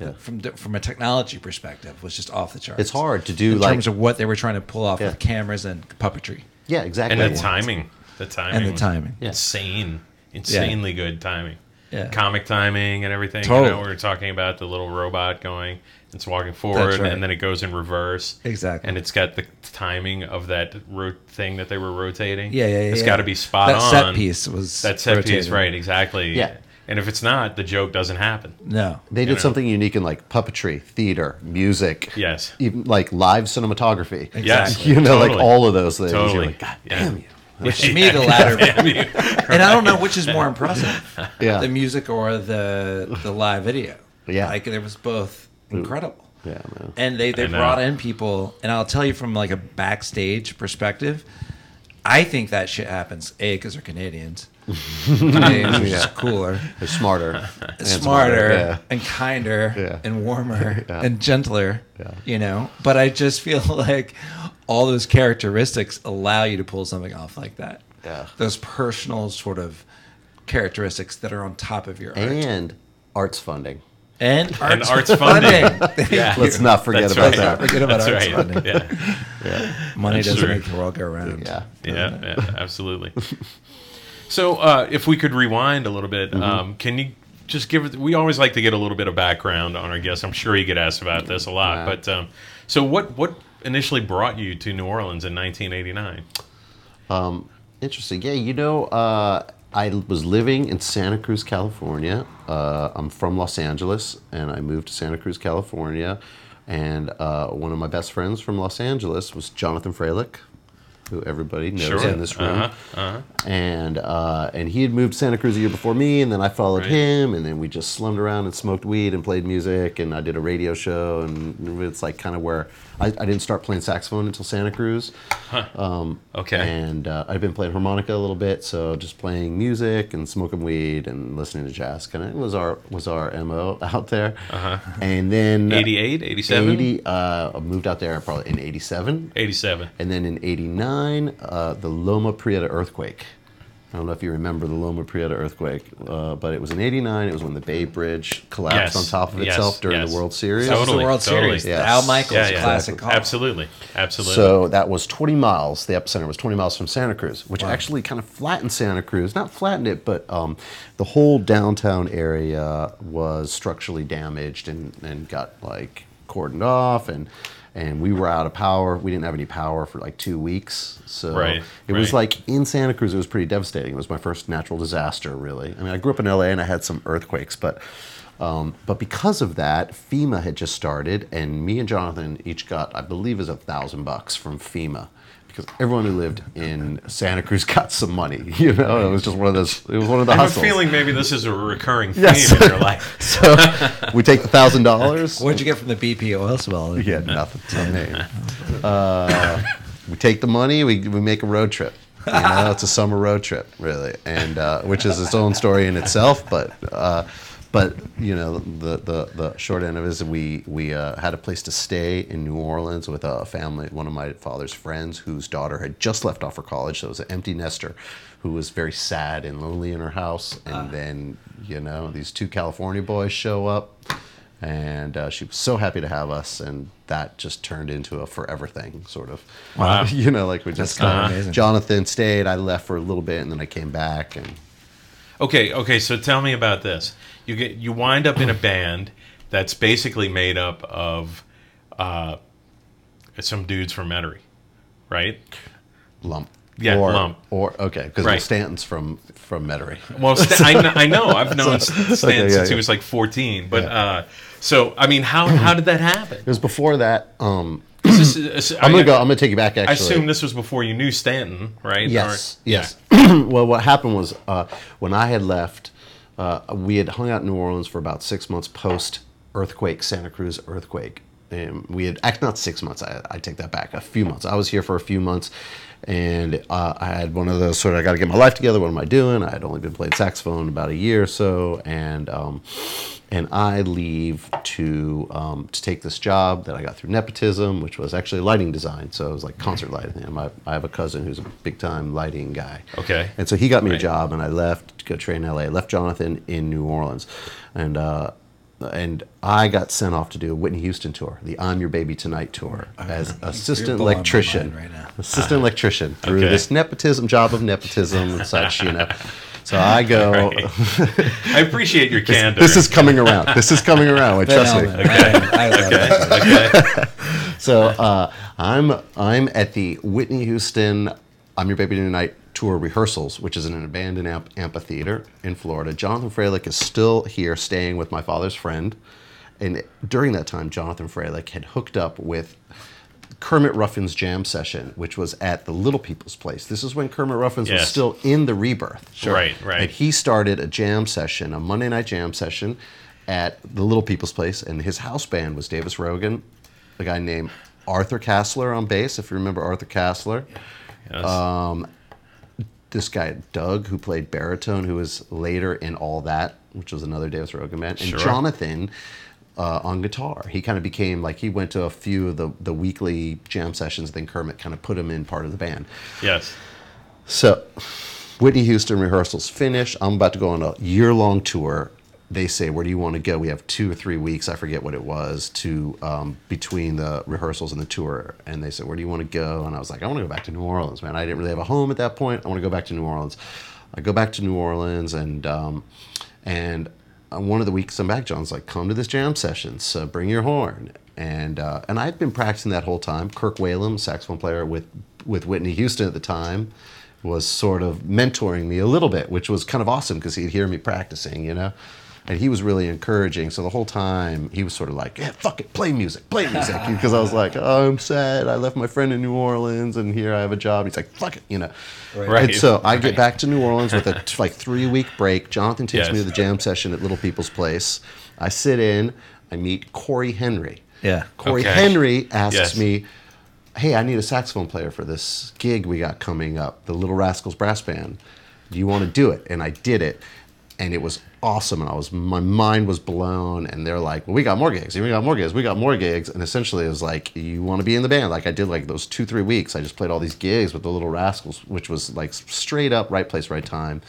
Yeah. from from a technology perspective was just off the charts It's hard to do, in like- terms of what they were trying to pull off Yeah. with cameras and puppetry Yeah, exactly. and the timing, the timing, and the timing Yeah. insane, insanely good timing. Yeah. Comic timing and everything. You know, we were talking about the little robot going, it's walking forward, right. and then it goes in reverse. Exactly. And it's got the timing of that ro- thing that they were rotating. yeah yeah yeah It's yeah. got to be spot that on. set piece was That set piece, right? Exactly. Yeah. And if it's not, the joke doesn't happen. no They you did know. something unique in like puppetry, theater, music, Yes. even like live cinematography. Yes. [laughs] you know, like all of those things. You're Totally. like, God Yeah. damn you. Which to [laughs] me the latter Damn you. and i don't know which is more impressive [laughs] Yeah. the music or the the live video Yeah. like it was both incredible Yeah, man. and they, they I know. brought in people and i'll tell you from like a backstage perspective i think that shit happens a because they're canadians Canadians [laughs] are cooler They're smarter, and smarter Yeah. and kinder Yeah. and warmer [laughs] Yeah. and gentler Yeah. you know but i just feel [laughs] like all those characteristics allow you to pull something off like that Yeah. those personal sort of characteristics that are on top of your art And arts funding. and arts, And arts funding. Thank Yeah. Let's not forget That's about right. that. Forget about That's arts right. funding. Yeah. money That's doesn't true. make the world go round Yeah. Yeah, yeah, absolutely. So, uh, if we could rewind a little bit, Mm-hmm. um, can you just give it? We always like to get a little bit of background on our guests. I'm sure you get asked about this a lot, Yeah. but um, so what? What initially brought you to New Orleans in 1989? Interesting. Yeah, you know, uh, I was living in Santa Cruz, California. Uh, I'm from Los Angeles, and I moved to Santa Cruz, California. And uh, one of my best friends from Los Angeles was Jonathan Freilich, who everybody knows Sure. in this room. Uh-huh, uh-huh. And uh, and he had moved to Santa Cruz a year before me, and then I followed Right. him, and then we just slummed around and smoked weed and played music, and I did a radio show, and it's like kind of where I, I didn't start playing saxophone until Santa Cruz. Okay. And uh, I've been playing harmonica a little bit, so just playing music and smoking weed and listening to jazz kind of was our was our mo [laughs] out there. Uh-huh. And then 88, 87? 80, uh, I moved out there probably in '87, 87. and then in '89, uh, the Loma Prieta earthquake. I don't know if you remember the Loma Prieta earthquake, uh, but it was in '89. It was when the Bay Bridge collapsed Yes. on top of Yes. itself during Yes. the World Series. That was the World totally. Series. Yes. Al Michaels Yeah, yeah. classic call. Absolutely, absolutely. So that was 20 miles. The epicenter was 20 miles from Santa Cruz, which actually kind of flattened Santa Cruz. Not flattened it, but um, the whole downtown area was structurally damaged and, and got like cordoned off, and and we were out of power. We didn't have any power for like two weeks. So Right, it was like in Santa Cruz, it was pretty devastating. It was my first natural disaster, really. I mean, I grew up in LA and I had some earthquakes, but. Um, but because of that, FEMA had just started, and me and Jonathan each got, I believe, is a thousand bucks from FEMA because everyone who lived in Santa Cruz [laughs] got some money. [laughs] You know, it was just one of those. It was one of the I have a hustles. feeling maybe this is a recurring [laughs] theme Yes. in your life. so we take the thousand dollars. What'd you get from the BP oil spill? Yeah, nothing. I mean, uh, we take the money. We, we make a road trip. You know, it's a summer road trip, really, and uh, which is its own story in itself. But uh, but you know, the, the the short end of it is we we uh, had a place to stay in New Orleans with a family, one of my father's friends, whose daughter had just left off for college, so it was an empty nester, who was very sad and lonely in her house, and then you know these two California boys show up and uh, she was so happy to have us, and that just turned into a forever thing, sort of. Wow. [laughs] you know, like we just kinda uh. Jonathan stayed. I left for a little bit, and then I came back, and Okay, okay. So tell me about this. You get you wind up in a band that's basically made up of uh, some dudes from Metairie, right? lump. Yeah, or, Lump. Or okay, because Right. Stanton's from from Metairie. Well, St- I, kn- I know. I've known [laughs] Stanton Okay, yeah, since he was like 14. But Yeah. uh, so, I mean, how how did that happen? It was before that. Um, Is this- is- I'm gonna go. I'm gonna take you back. Actually, I assume this was before you knew Stanton, right? Yes. Or- yes. [clears throat] well, what happened was uh, when I had left, uh, we had hung out in New Orleans for about six months post earthquake, Santa Cruz earthquake, and we had not six months. I, I take that back. A few months. I was here for a few months, and uh, I had one of those sort of I got to get my life together. What am I doing? I had only been playing saxophone about a year or so, and um, and I leave to um, to take this job that I got through nepotism, which was actually lighting design. So it was like concert lighting. And my, I have a cousin who's a big time lighting guy. Okay. And so he got me a job, and I left to go train in LA. I left Jonathan in New Orleans, and uh, and I got sent off to do a Whitney Houston tour, the "I'm Your Baby Tonight" tour, as assistant electrician. right now. Assistant electrician through Okay. this nepotism job of nepotism and [laughs] such, you know. So I go. [laughs] I appreciate your candor. This is coming around. This is coming around. Wait, trust me. Phenomenal. [laughs] I, I love it. okay. So uh, I'm I'm at the Whitney Houston "I'm Your Baby Tonight" tour rehearsals, which is in an abandoned amp- amphitheater in Florida. Jonathan Freilich is still here, staying with my father's friend, and during that time, Jonathan Freilich had hooked up with. Kermit Ruffins' jam session, which was at the Little People's Place. This is when Kermit Ruffins was still in the Rebirth. Right, right. And he started a jam session, a Monday night jam session at the Little People's Place, and his house band was Davis Rogan, a guy named Arthur Kassler on bass, if you remember Arthur Kassler. Yes. Uh, This guy, Doug, who played baritone, who was later in All That, which was another Davis Rogan band, and Sure. Jonathan uh, on guitar. He kind of became like he went to a few of the, the weekly jam sessions, then Kermit kind of put him in part of the band. yes. So, Whitney Houston rehearsals finish. I'm about to go on a year long tour. They say, Where do you want to go? We have two or three weeks, I forget what it was, to um, between the rehearsals and the tour. And they said, Where do you want to go? And I was like, I want to go back to New Orleans, man. I didn't really have a home at that point. I want to go back to New Orleans. I go back to New Orleans, and um, and uh, one of the weeks I'm back, John's like, "Come to this jam session, so bring your horn." And uh, and I'd been practicing that whole time. Kirk Whalum, saxophone player with with Whitney Houston at the time, was sort of mentoring me a little bit, which was kind of awesome because he'd hear me practicing, you know. And he was really encouraging. So the whole time he was sort of like, "Yeah, fuck it, play music, play music," [laughs] because I was like, "Oh, I'm sad. I left my friend in New Orleans, and here I have a job." He's like, "Fuck it," you know. Right. And so I get back to New Orleans with a t- [laughs] like three week break. Jonathan takes me to the jam session at Little People's Place. I sit in. I meet Corey Henry. Yeah. Corey Okay. Henry asks Yes. me, "Hey, I need a saxophone player for this gig we got coming up, the Little Rascals Brass Band. Do you want to do it?" And I did it, and it was awesome. And I was my mind was blown. And they're like, "Well, we got more gigs. We got more gigs. We got more gigs." And essentially, it was like, "You want to be in the band?" Like I did, like those two three weeks. I just played all these gigs with the Little Rascals, which was like straight up right place, right time.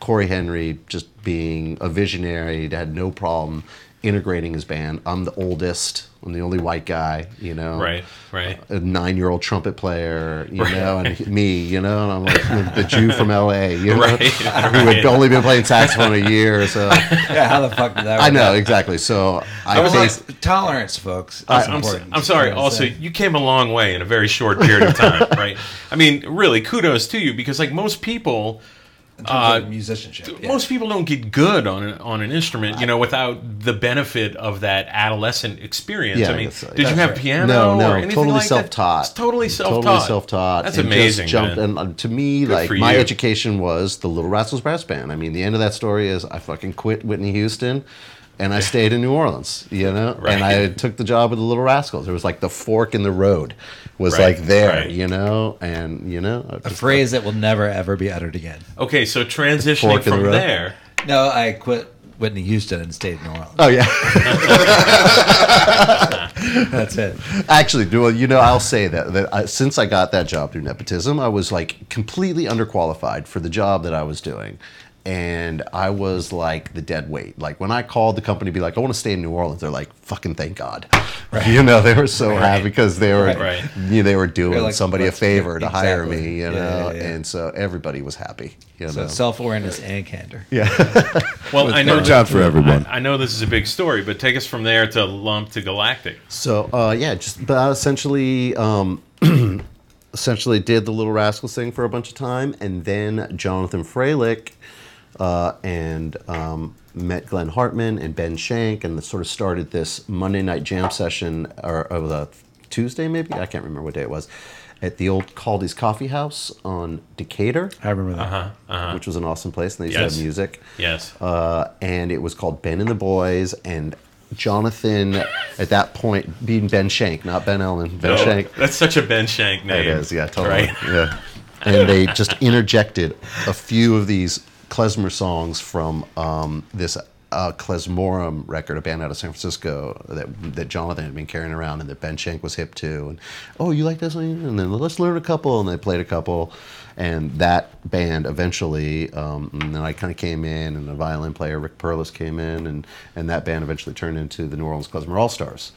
Corey Henry just being a visionary, had no problem integrating his band. I'm the oldest. I'm the only white guy, you know. Right, right. A nine-year-old trumpet player, you know, and he- me, you know, and I'm like the, the Jew from LA, you [laughs] know, Right, who right. had only been playing saxophone a year. So Yeah, how the fuck did that work? I know out? exactly. So I, I was faced- like, tolerance, folks. I'm, I'm, important. I'm sorry. You know Also, saying? you came a long way in a very short period of time, [laughs] right? I mean, really, kudos to you because, like most people, in terms of musicianship. yeah. most people don't get good on an, on an instrument, you know, without the benefit of that adolescent experience. Yeah, I mean, did you have right. piano? no, no, anything totally like self-taught. It's totally self-taught. Totally self-taught. That's amazing. Jumped, man. and uh, to me, like my you. education was the Little Rascals Brass Band. I mean, the end of that story is I fucking quit Whitney Houston. And I stayed in New Orleans, you know, Right. and I took the job with the Little Rascals. It was like the fork in the road was Right, like there, right. you know, and you know, a just- phrase that will never ever be uttered again. Okay, so transitioning Fork in the from there. No, I quit Whitney Houston and stayed in New Orleans. Oh yeah, [laughs] That's it. actually, well, you know, I'll say that that I, since I got that job through nepotism, I was like completely underqualified for the job that I was doing. And I was like the dead weight. Like when I called the company, to be like, I want to stay in New Orleans. They're like, fucking thank God. You know, they were so happy because they were, Right. you know, they were doing like, somebody a favor to hire me. You know, yeah, yeah. and so everybody was happy. You So self awareness and candor. Yeah. [laughs] well, I know Good job for everyone. I, I know this is a big story, but take us from there to lump to galactic. So uh, yeah, just but essentially um, [clears throat] essentially did the Little Rascals thing for a bunch of time, and then Jonathan Freilich uh, and um, met Glenn Hartman and Ben Schenck, and sort of started this Monday night jam session, or, or the Tuesday maybe I can't remember what day it was, at the old Kaldi's Coffee House on Decatur, I remember that. Uh huh. which was an awesome place, and they used to have music Yes. uh, and it was called Ben and the Boys. And Jonathan, at that point, being Ben Schenck, not Ben Ellman, Ben Oh, Schenck. That's such a Ben Schenck name. It is, yeah, totally. Right? Yeah. And they just [laughs] interjected a few of these klezmer songs from um, this uh, Klezmorim record, a band out of San Francisco that that Jonathan had been carrying around and that Ben Schenck was hip to. And oh, you like this one? And then let's learn a couple. And they played a couple. And that band eventually, um, and then I kind of came in, and the violin player Rick Perlis came in, and and that band eventually turned into the New Orleans Klezmer All Stars.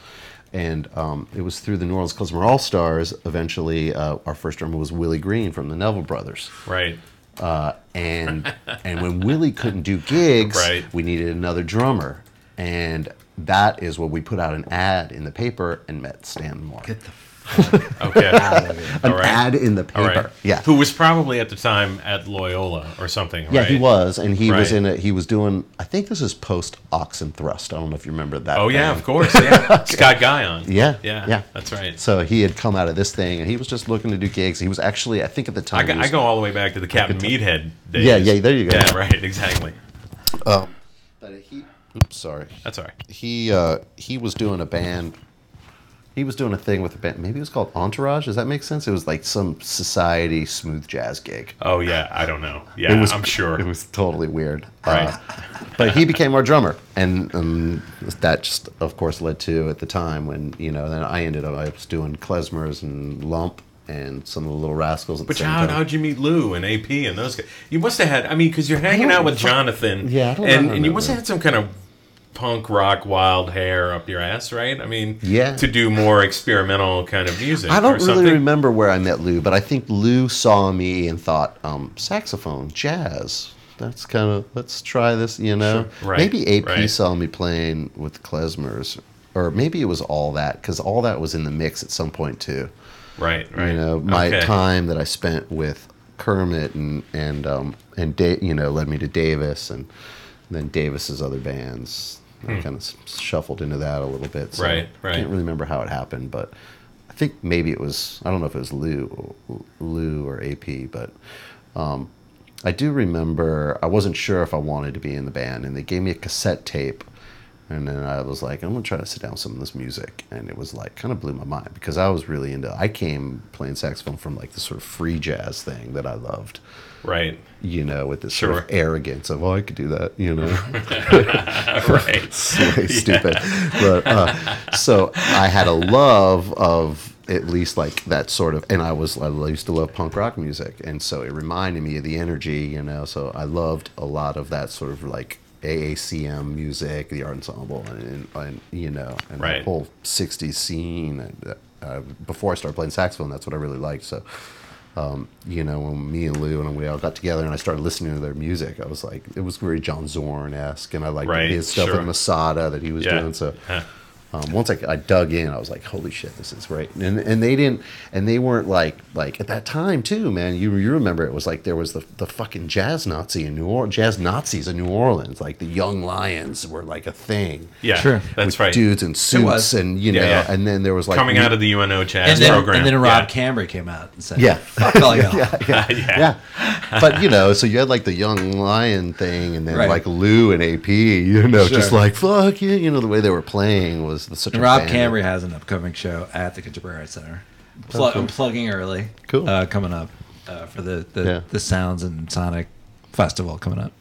And um, it was through the New Orleans Klezmer All Stars. Eventually, uh, our first drummer was Willie Green from the Neville Brothers. Right. Uh, and and when Willie couldn't do gigs, Right. we needed another drummer. And that is what we put out an ad in the paper and met Stan Moore. Get the [laughs] Okay. An All right. ad in the All paper. right. Yeah. Who was probably at the time at Loyola or something. Yeah, right? he was, and he was Right. in it. He was doing. I think this is post Oxen Thrust. I don't know if you remember that. Oh yeah, band. of course. Yeah. [laughs] Scott Guyon. Yeah, Yeah. yeah. That's right. So he had come out of this thing, and he was just looking to do gigs. He was actually, I think, at the time. I go, he was- I go all the way back to the Captain Meathead days. Yeah, yeah, there you go. Yeah, right. Exactly. But he, oops, sorry. That's all right. he uh, he was doing a band. He was doing a thing with a band. Maybe it was called Entourage. Does that make sense? It was like some society smooth jazz gig. Oh yeah, I don't know. Yeah, was, I'm sure. it was totally weird. Right. Uh, but he became our drummer, and um, that just, of course, led to at the time when you know. Then I ended up I was doing klezmers and lump and some of the little rascals. At But the same how, time. how'd you meet Lou and AP and those guys? You must have had. I mean, because you're hanging out with Jonathan. Yeah, I don't and and you must have had some kind of punk rock wild hair up your ass, right? I mean, Yeah. to do more experimental kind of music. I don't really remember where I met Lou, but I think Lou saw me and thought, um, saxophone, jazz. That's kind of let's try this, you know. Sure. Right, Maybe AP right. saw me playing with klezmers, or maybe it was all that because all that was in the mix at some point too. Right, right. You know, my Okay. time that I spent with Kermit and and um, and da- you know led me to Davis and then Davis's other bands. I kind of shuffled into that a little bit. So Hmm. Right, I can't really remember how it happened, but I think maybe it was. I don't know if it was Lou, Lou or AP, but um, I do remember. I wasn't sure if I wanted to be in the band, and they gave me a cassette tape. And then I was like, I'm gonna try to sit down with some of this music, and it was like kind of blew my mind because I was really into. I came playing saxophone from like this sort of free jazz thing that I loved, Right. you know, with this sort of arrogance of, oh, I could do that, you know. [laughs] right. [laughs] Silly, stupid. But uh, so I had a love of at least like that sort of, and I was I used to love punk rock music, and so it reminded me of the energy, you know. So I loved a lot of that sort of like AACM music, the art ensemble, and, and you know, and Right. the whole '60s scene. And, uh, before I started playing saxophone, that's what I really liked. So um, you know, when me and Lou and we all got together and I started listening to their music, I was like, it was very John Zorn esque, and I liked Right, his stuff sure. with Masada that he was Yeah. doing. So. Um, once I, I dug in, I was like, holy shit, this is great. And and they didn't, and they weren't like like at that time too, man. You you remember it was like there was the the fucking jazz Nazi in New Orleans, jazz Nazis in New Orleans, like the Young Lions were like a thing. Yeah, Sure. that's right. Dudes in suits, and you know, Yeah, yeah. and then there was like Coming out of the UNO jazz and then, program. and then Rob yeah. Cambre came out and said, Yeah. fuck all [laughs] y'all. yeah, [laughs] yeah. yeah. But you know, so you had like the young lion thing, and then Right. like Lou and AP, you know, just like fuck yeah, you know, the way they were playing was such And a Rob band. Cambre has an upcoming show at the Contemporary Arts Center. Pl- I'm plugging early. Cool. Uh, coming up uh, for the the, Yeah. the Sounds and Sonic Festival coming up.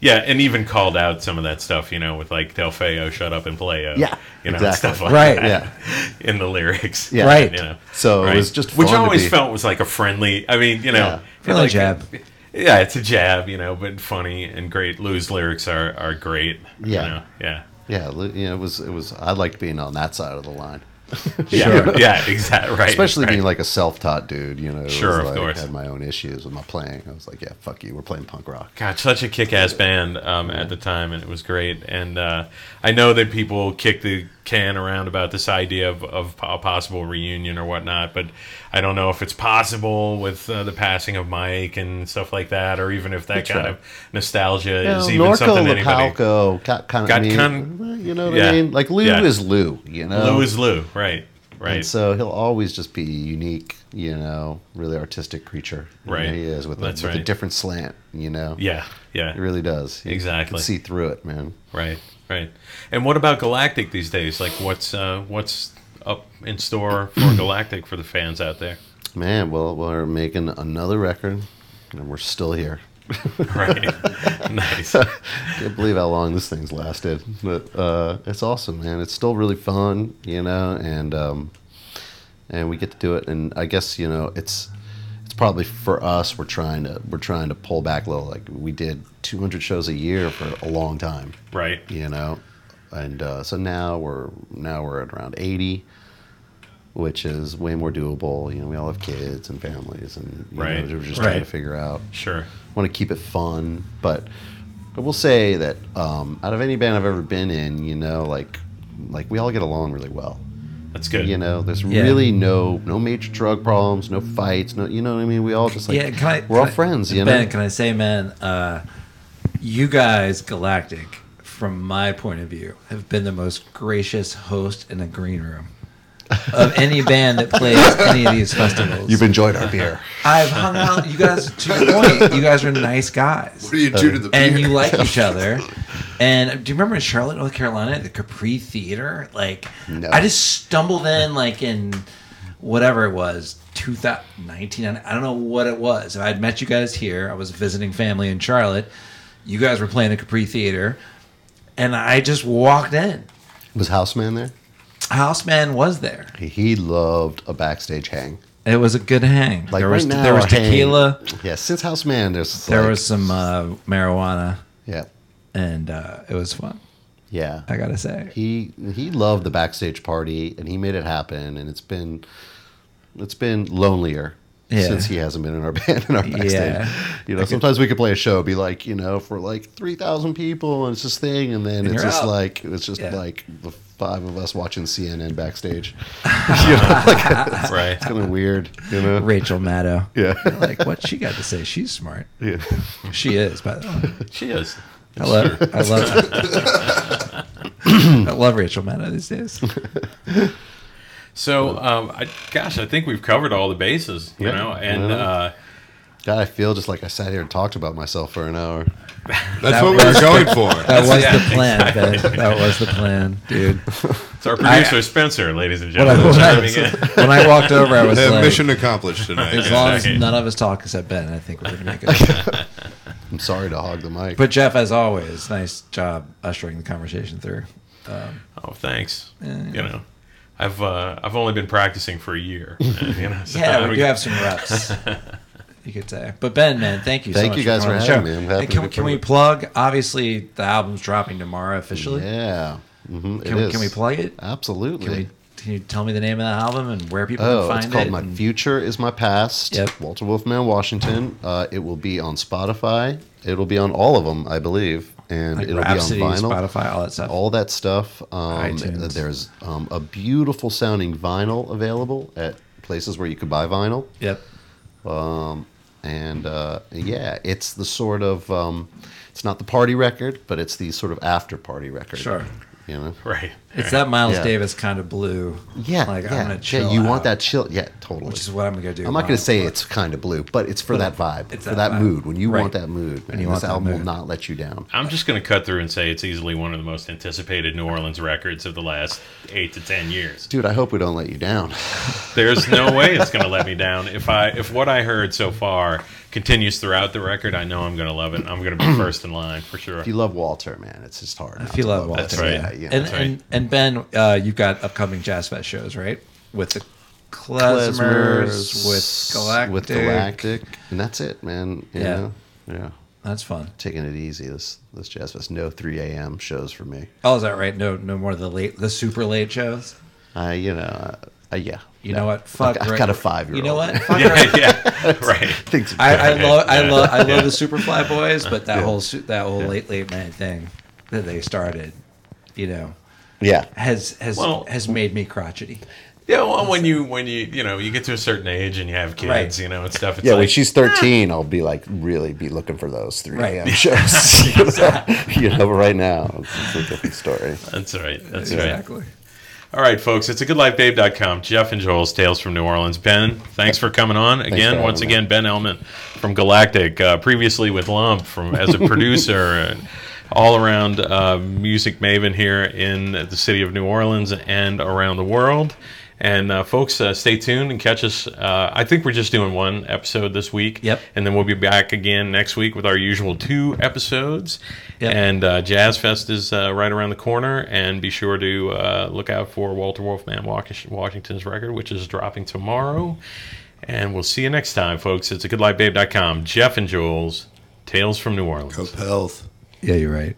Yeah, and even called out some of that stuff, you know, with like Delfeayo, shut up and play, Yeah, you know, exactly. stuff like Right, that yeah. [laughs] in the lyrics, Yeah. Right. You know, So it was just which I fun to always be- felt was like a friendly. I mean, you know, Yeah. Friendly like- jab. Yeah, it's a jab, you know, but funny and great. Lou's lyrics are are great. you Yeah. know, yeah. Yeah, you know, it was it was. I liked being on that side of the line, [laughs] Yeah, [laughs] yeah, exactly. Right, especially right. being like a self-taught dude. You know, Sure, of like, course. Had my own issues with my playing. I was like, yeah, fuck you. We're playing punk rock. God, such a kick-ass band um, at the time, and it was great. And uh, I know that people kick the can around about this idea of, of a possible reunion or whatnot, but I don't know if it's possible with uh, the passing of Mike and stuff like that, or even if that Good kind try. of nostalgia You is know, even Norco something anybody. Lapalco got kind of. Got I mean, kind- you know what yeah, I mean? Like Lou yeah. is Lou. You know, Lou is Lou, right? Right. And so he'll always just be unique, you know, really artistic creature. You Right. he is with, That's a, with a different slant, you know. yeah, yeah. He really does. You Exactly. can see through it, man. Right. Right. And what about Galactic these days? Like, what's uh, what's up in store for [clears throat] Galactic for the fans out there? Man, well, we're making another record, and we're still here. [laughs] Right. [laughs] nice. [laughs] Can't believe how long this thing's lasted, but uh, it's awesome, man. It's still really fun, you know, and um, and we get to do it. And I guess you know, it's it's probably for us. We're trying to we're trying to pull back a little. Like we did 200 shows a year for a long time, Right. you know, and uh, so now we're now we're at around 80. Which is way more doable. You know, we all have kids and families, and you Right. know, we're just trying to figure out Sure. want to keep it fun, but I will say that um, out of any band I've ever been in, you know, like like we all get along really well. That's good. You know, there's Yeah. really no no major drug problems, no fights, no you know what I mean. We all just like yeah, can I? we're all can I- friends, you ben, know. can I say, man? Uh, you guys, Galactic, from my point of view, have been the most gracious host in a green room of [laughs] any band that plays any of these festivals. You've enjoyed our beer. I've hung out. You guys, to your point, you guys are nice guys. What do you do to the and you like each other. And do you remember in Charlotte, North Carolina, at the Capri Theater? Like, No. I just stumbled in, like in whatever it was, 2019. I don't know what it was. If I'd met you guys here. I was visiting family in Charlotte. You guys were playing the Capri Theater, and I just walked in. Was Houseman there? Houseman was there. He, loved a backstage hang. It was a good hang. Like there right was now, there was our hang- tequila. yeah, since Houseman, there's There like- was some uh, marijuana, yeah, and uh, it was fun. yeah. I gotta say. he he loved the backstage party and he made it happen and it's been it's been lonelier Yeah. since he hasn't been in our [laughs] band in our backstage. Yeah. You know, sometimes we could play a show, be like, you know, for like three thousand people and it's this thing and then And it's just out. like it's just Yeah. like the five of us watching CNN backstage. [laughs] [laughs] you know, like it's Right. kind of weird, you know. Rachel Maddow. Yeah. like what she got to say. She's smart. Yeah. She is, by the way. She is. I love I love [laughs] I love Rachel Maddow these days. So, um, I, gosh, I think we've covered all the bases, you Yeah. know, and Yeah. uh, God, I feel just like I sat here and talked about myself for an hour. [laughs] That's That what we were going for. That was yeah, the plan, Ben. [laughs] That was the plan, dude. it's our producer Spencer, ladies and When I, gentlemen. when, chiming in. I, when I walked over, I was like, mission accomplished tonight. as long as Exactly. none of us talk except Ben, I think we're gonna make it. I'm sorry to hog the mic. But Jeff, as always, nice job ushering the conversation through. Oh, thanks. You know, I've uh, I've only been practicing for a year. [laughs] and, you know, so Yeah, I'm- we do have some reps. [laughs] You could say, but Ben, man, thank you. so Thank much you guys coming for having me. I'm happy And to can, can we plug? Obviously, the album's dropping tomorrow officially. yeah. hmm Can, we, can we plug it? Absolutely. Can we? Can you tell me the name of the album and where people Oh, can find it? it's called it? My and- Future is My Past. Yep. Walter Wolfman, Washington. Uh, it will be on Spotify. It'll be on all of them, I believe, and like it'll Rhapsody, be on vinyl. Spotify, all that stuff. All that stuff. Um, iTunes. there's um, a beautiful sounding vinyl available at places where you could buy vinyl. Yep. And uh, yeah, it's the sort of um, it's not the party record, but it's the sort of after party record. Sure. You know. right. It's that Miles Yeah. Davis kind of blue. Yeah. Like yeah, I'm gonna yeah, chill. you want out, that chill? Yeah, totally. which is what I'm gonna do. I'm not going to say it's kind of blue, but it's for that vibe, It's for that that, vibe. mood. When you want that mood, man, you this that album will mood. not let you down. I'm just going to cut through and say it's easily one of the most anticipated New Orleans records of the last eight to ten years. Dude, I hope we don't let you down. There's no [laughs] way it's going to let me down. If I if what I heard so far continues throughout the record, I know I'm going to love it. I'm going to be [clears throat] first in line for sure. If you love Walter, man, it's just hard. If you love Walter, That's right. Yeah, yeah. and, That's right. and and Ben, uh, you've got upcoming Jazz Fest shows, right? With the Klezmers, with Galactic. with Galactic, and that's it, man. You Yeah. know? yeah. That's fun. Taking it easy. This this Jazz Fest. No 3 a.m. shows for me. Oh, is that right? No, no more of the late, the super late shows. I, you know, uh, yeah. You yeah. know what? Fuck. I've Greg- got a five year old. You know what? [laughs] Fuck yeah, Greg- yeah, [laughs] right. Things I, I love, I love, I love Yeah. the Superfly Boys, but that Yeah. whole, that whole late, late night thing that they started, you know, yeah. has has Well- has made me crotchety. Yeah, well, when you when you you know you get to a certain age and you have kids, Right. you know, and stuff. It's Yeah, when she's 13, I'll be like, really be looking for those 3 Right. a.m. [laughs] shows. you, know? you know, but right now, it's, it's a different story. That's right. That's right. exactly. All right, folks. It's a goodlifebabe.com. Jeff and Joel's Tales from New Orleans. Ben, thanks for coming on again. Once me. again, Ben Ellman from Galactic, uh, previously with Lump from as a producer. [laughs] and all around uh, music maven here in the city of New Orleans and around the world. And uh, folks, uh, stay tuned and catch us. Uh, I think we're just doing one episode this week. Yep. And then we'll be back again next week with our usual two episodes. Yep. And uh, Jazz Fest is uh, right around the corner. And be sure to uh, look out for Walter Wolfman Washington's record, which is dropping tomorrow. And we'll see you next time, folks. It's a goodlifebabe.com. Jeff and Jules, Tales from New Orleans. Hope health. Yeah, you're right.